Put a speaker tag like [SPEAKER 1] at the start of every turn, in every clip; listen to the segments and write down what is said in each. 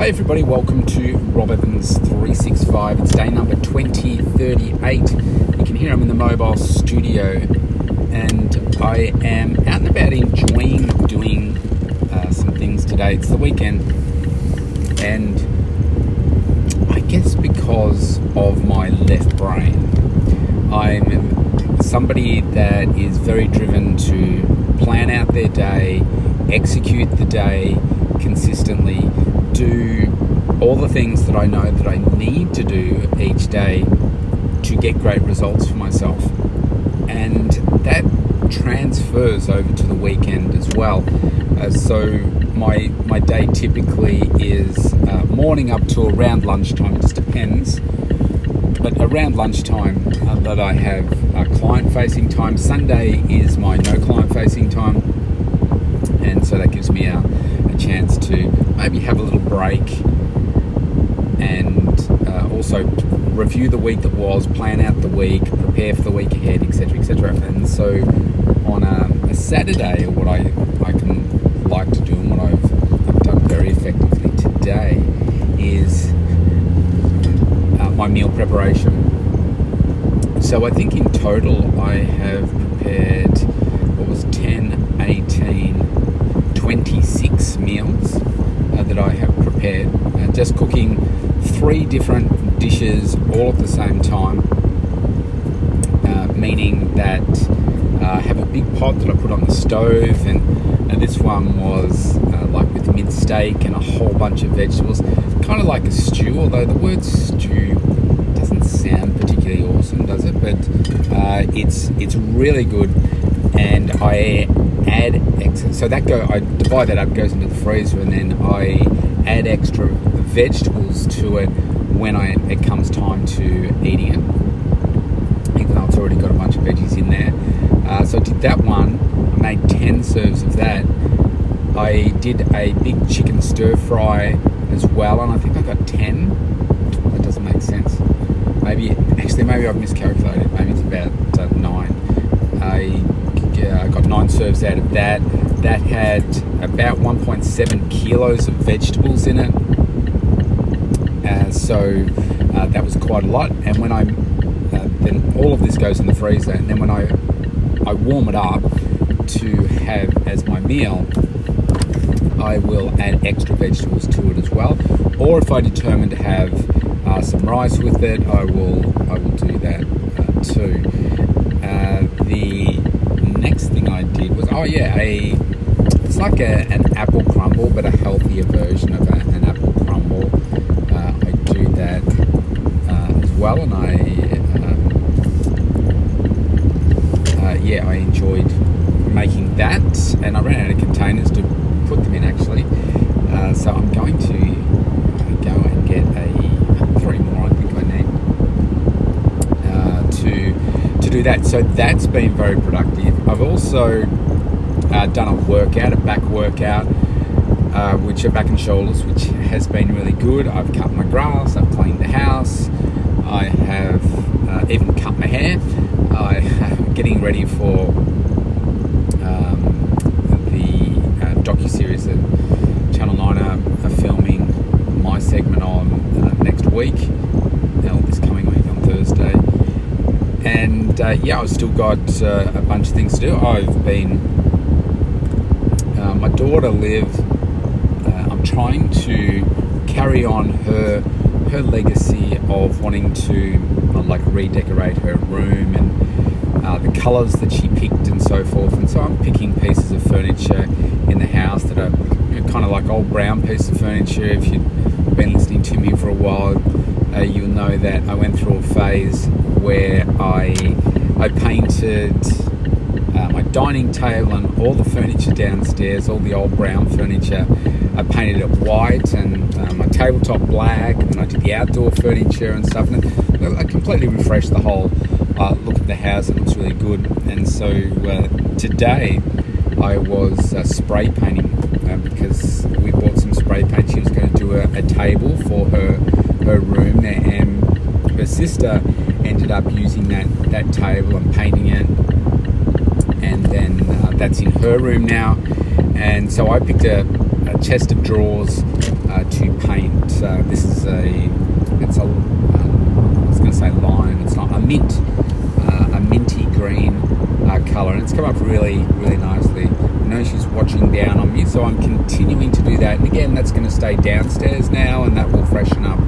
[SPEAKER 1] Hey everybody, welcome to Rob Evans 365. It's day number 2038. You can hear I'm in the mobile studio and I am out and about enjoying doing uh, some things today. It's the weekend and I guess because of my left brain, I'm somebody that is very driven to plan out their day, execute the day consistently all the things that I know that I need to do each day to get great results for myself. And that transfers over to the weekend as well. Uh, so my my day typically is uh, morning up to around lunchtime. It just depends. But around lunchtime uh, that I have client facing time. Sunday is my no client facing time, and so that gives me a, a chance to maybe have a little break also review the week that was, plan out the week, prepare for the week ahead, etc., etc. And so on a, a, Saturday, what I, I can like to do and what I've, I've done very effectively today is uh, my meal preparation. So I think in total I have prepared what was 10, 18, 26 meals uh, that I have prepared. Uh, just cooking three different dishes all at the same time, uh, meaning that uh, I have a big pot that I put on the stove, and, and this one was uh, like with minced steak and a whole bunch of vegetables, kind of like a stew. Although the word stew doesn't sound particularly awesome, does it? But uh, it's it's really good, and I add extra so that go I divide that up goes into the freezer and then I add extra vegetables to it when I it comes time to eating it even though it's already got a bunch of veggies in there. Uh, so I did that one I made 10 serves of that. I did a big chicken stir fry as well and I think I got 10 that doesn't make sense. Maybe actually maybe I've miscalculated. Maybe it's about uh, 9 I got nine serves out of that. That had about 1.7 kilos of vegetables in it. Uh, so uh, that was quite a lot. And when I uh, then all of this goes in the freezer, and then when I I warm it up to have as my meal, I will add extra vegetables to it as well. Or if I determine to have uh, some rice with it, I will I will do that uh, too. the next thing I did was oh yeah, a it's like a, an apple crumble, but a healthier version of a, an apple crumble. Uh, I do that uh, as well, and I um, uh, yeah, I enjoyed making that, and I ran out of containers to put them in actually. Uh, so I'm going to go and get a three more. I think I need uh, do that. So that's been very productive. I've also uh, done a workout, a back workout, uh, which are back and shoulders, which has been really good. I've cut my grass, I've cleaned the house, I have uh, even cut my hair. I am getting ready for um, the uh, docu series that Channel Nine are, are, filming my segment on uh, next week. Now, this coming and uh, yeah, I've still got uh, a bunch of things to do. I've been, uh, my daughter Liv, uh, I'm trying to carry on her her legacy of wanting to uh, like redecorate her room and uh, the colours that she picked and so forth. And so I'm picking pieces of furniture in the house that are you know, kind of like old brown pieces of furniture. If you've been listening to me for a while, you'll know that I went through a phase where I I painted uh, my dining table and all the furniture downstairs, all the old brown furniture. I painted it white and uh, my tabletop black, and I did the outdoor furniture and stuff. And I completely refreshed the whole uh, look of the house. It looks really good. And so uh, today I was uh, spray painting uh, because we bought some spray paint. She was going to do a, a table for her her room, there and her sister ended up using that, that table and painting it. And then uh, that's in her room now. And so I picked a, a chest of drawers uh, to paint. this is a, it's a, uh, I was going to say lime, it's not, a mint, uh, a minty green uh, colour. And it's come up really, really nicely. I know she's watching down on me, so I'm continuing to do that. And again, that's going to stay downstairs now, and that will freshen up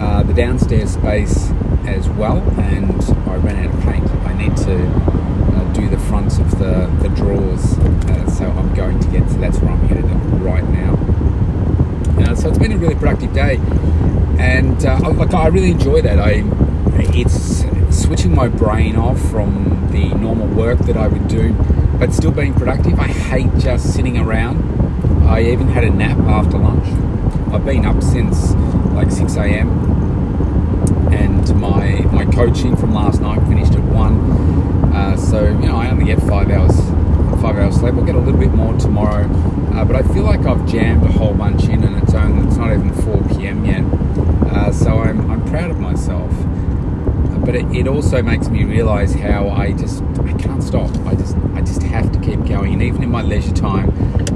[SPEAKER 1] uh, the downstairs space as well. And I ran out of paint. I need to uh, do the fronts of the, the drawers, uh, so I'm going to get. to that's where I'm headed right now. Uh, so it's been a really productive day, and uh, like I really enjoy that. I it's switching my brain off from the normal work that I would do, but still being productive. I hate just sitting around. I even had a nap after lunch. I've been up since like 6 a.m. and my my coaching from last night finished at one. Uh, so you know I only get five hours five hours sleep. I'll get a little bit more tomorrow, uh, but I feel like I've jammed a whole bunch in, and it's only it's not even 4 p.m. yet. Uh, so I'm I'm proud of myself but it, it, also makes me realize how I just I can't stop. I just I just have to keep going, and even in my leisure time,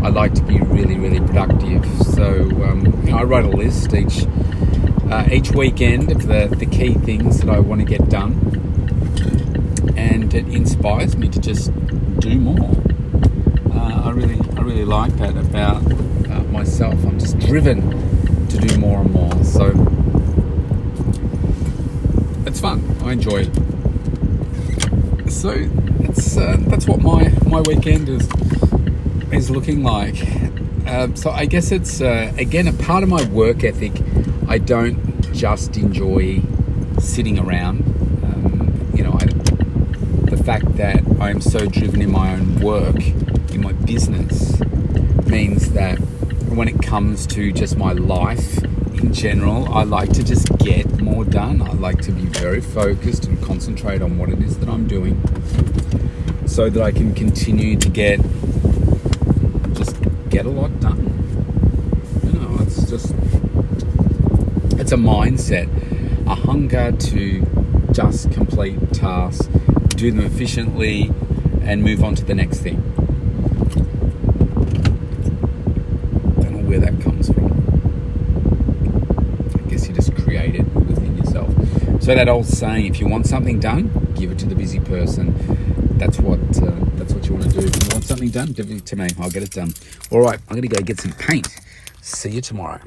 [SPEAKER 1] I like to be really really productive. So um, I write a list each uh, each weekend of the the key things that I want to get done, and it inspires me to just do more. Uh, I really I really like that about uh, myself. I'm just driven to do more and more. So it's fun. I enjoy it. So that's uh, that's what my my weekend is is looking like. Um, so I guess it's uh, again a part of my work ethic. I don't just enjoy sitting around. Um, you know, I, the fact that I am so driven in my own work, in my business, means that when it comes to just my life in general, I like to just get more done. I like to be very focused and concentrate on what it is that I'm doing so that I can continue to get just get a lot done. You know, it's just it's a mindset, a hunger to just complete tasks, do them efficiently and move on to the next thing. Don't know where that comes from. I guess you just create it within yourself. So that old saying, if you want something done, give it to the busy person. That's what uh, that's what you want to do. If you want something done, give it to me. I'll get it done. All right, I'm going to go get some paint. See you tomorrow.